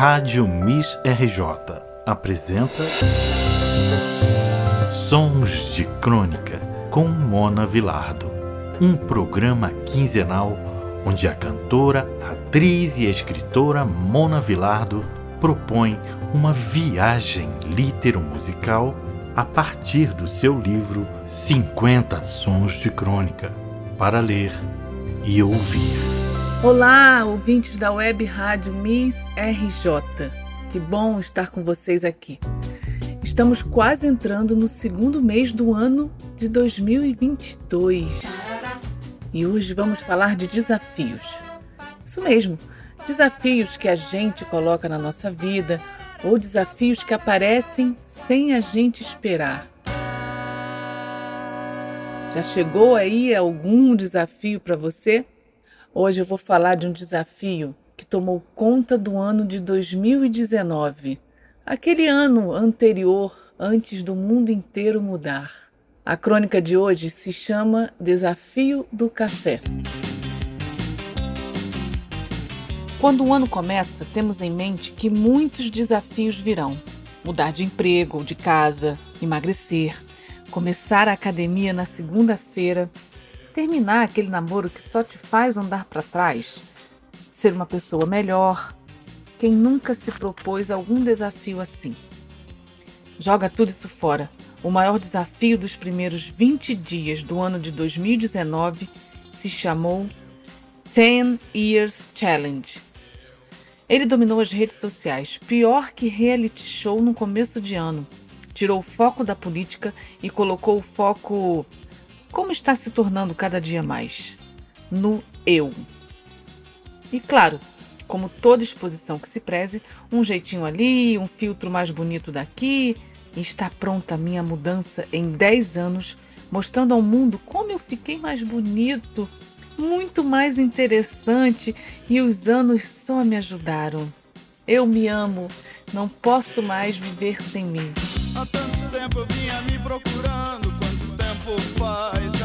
Rádio Miss RJ apresenta Sons de Crônica com Mona Vilardo, um programa quinzenal onde a cantora, atriz e escritora Mona Vilardo propõe uma viagem litero-musical a partir do seu livro 50 Sons de Crônica, para ler e ouvir. Olá, ouvintes da web rádio Miss RJ. Que bom estar com vocês aqui. Estamos quase entrando no segundo mês do ano de 2022. E hoje vamos falar de desafios. Isso mesmo, desafios que a gente coloca na nossa vida ou desafios que aparecem sem a gente esperar. Já chegou aí algum desafio para você? Hoje eu vou falar de um desafio que tomou conta do ano de 2019, aquele ano anterior, antes do mundo inteiro mudar. A crônica de hoje se chama Desafio do Café. Quando o ano começa, temos em mente que muitos desafios virão: mudar de emprego de casa, emagrecer, começar a academia na segunda-feira, terminar aquele namoro que só te faz andar para trás, ser uma pessoa melhor. Quem nunca se propôs algum desafio assim? Joga tudo isso fora. O maior desafio dos primeiros 20 dias do ano de 2019 se chamou 10 Years Challenge ele dominou as redes sociais, pior que reality show no começo de ano. Tirou o foco da política e colocou o foco, como está se tornando cada dia mais, no eu. E claro, como toda exposição que se preze, um jeitinho ali, um filtro mais bonito daqui, está pronta a minha mudança em 10 anos, mostrando ao mundo como eu fiquei mais bonito, muito mais interessante e os anos só me ajudaram. Eu me amo, não posso mais viver sem mim. Há tanto tempo vinha me procurando, Fight.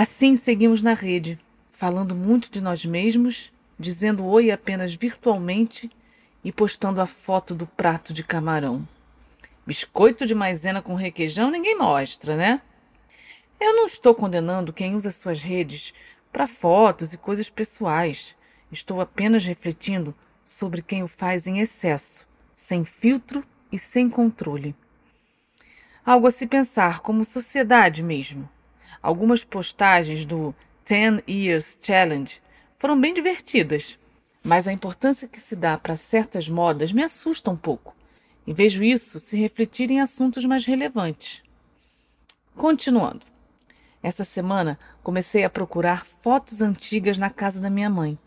Assim seguimos na rede, falando muito de nós mesmos, dizendo oi apenas virtualmente e postando a foto do prato de camarão. Biscoito de maisena com requeijão ninguém mostra, né? Eu não estou condenando quem usa suas redes para fotos e coisas pessoais. Estou apenas refletindo sobre quem o faz em excesso, sem filtro e sem controle. Algo a se pensar como sociedade mesmo. Algumas postagens do 10 Years Challenge foram bem divertidas, mas a importância que se dá para certas modas me assusta um pouco e vejo isso se refletir em assuntos mais relevantes. Continuando. Essa semana comecei a procurar fotos antigas na casa da minha mãe.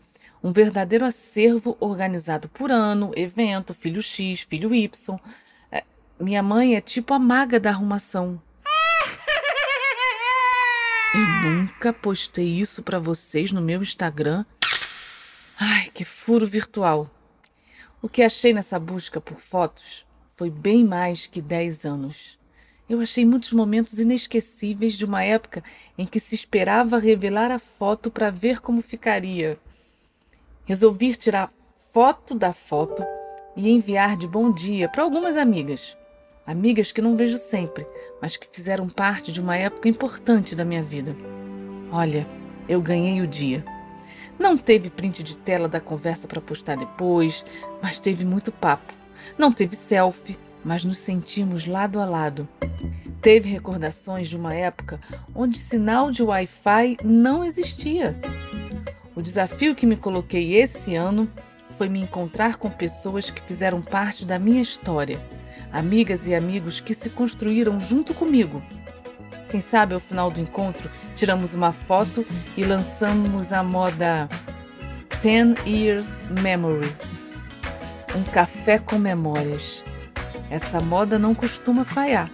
Um verdadeiro acervo organizado por ano, evento, filho X, filho Y. É, minha mãe é tipo a maga da arrumação. Eu nunca postei isso para vocês no meu Instagram. Ai, que furo virtual. O que achei nessa busca por fotos foi bem mais que 10 anos. Eu achei muitos momentos inesquecíveis de uma época em que se esperava revelar a foto para ver como ficaria. Resolvi tirar foto da foto e enviar de bom dia para algumas amigas. Amigas que não vejo sempre, mas que fizeram parte de uma época importante da minha vida. Olha, eu ganhei o dia. Não teve print de tela da conversa para postar depois, mas teve muito papo. Não teve selfie, mas nos sentimos lado a lado. Teve recordações de uma época onde sinal de Wi-Fi não existia. O desafio que me coloquei esse ano foi me encontrar com pessoas que fizeram parte da minha história, amigas e amigos que se construíram junto comigo. Quem sabe ao final do encontro tiramos uma foto e lançamos a moda 10 Years Memory um café com memórias. Essa moda não costuma falhar.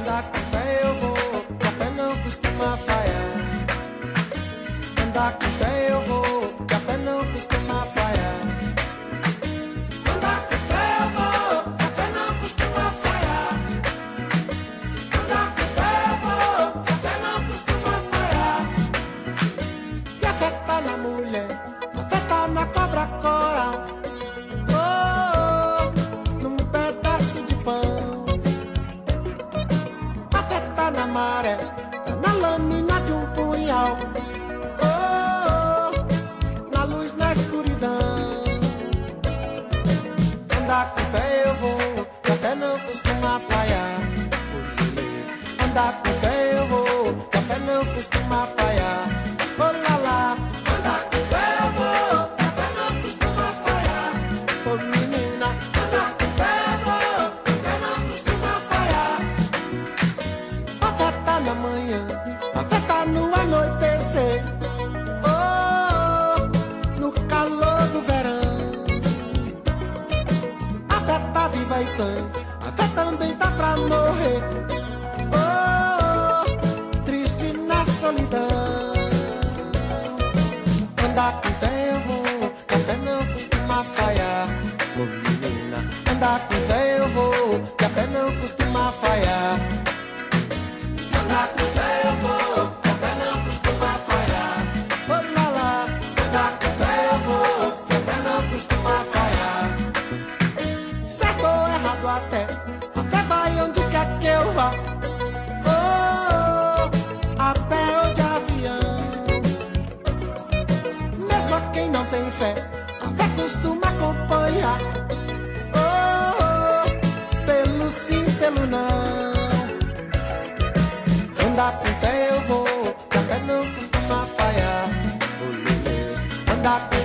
Andar com fé eu vou, café não costuma falhar. Andar com fé eu vou, costuma falhar. Oh lá lá, anda com fé, amor, fé não costuma falhar. Oh menina, anda com fé, amor, fé não costuma falhar. A fé tá na manhã, a fé tá no anoitecer. Oh, no calor do verão. A fé tá viva e sã, a fé também tá pra morrer. solidão quem não tem fé, a fé costuma acompanhar. Oh, oh, pelo sim, pelo não. Andar com fé eu vou, a fé não costuma falhar. Oh, andar com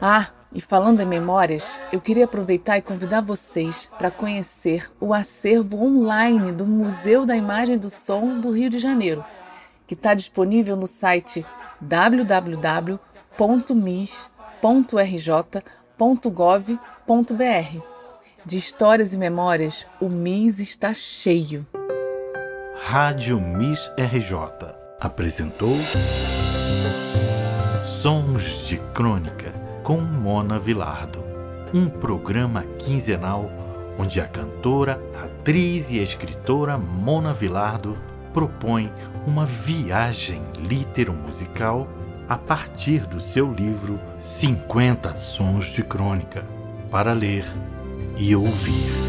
Ah, e falando em memórias, eu queria aproveitar e convidar vocês para conhecer o acervo online do Museu da Imagem do Som do Rio de Janeiro. que está disponível no site www.mis.rj.gov.br. De histórias e memórias, o MIS está cheio. Rádio Miss RJ apresentou Sons de Crônica com Mona Vilardo, um programa quinzenal onde a cantora, atriz e escritora Mona Vilardo propõe uma viagem litero-musical a partir do seu livro 50 Sons de Crônica para ler e ouvir.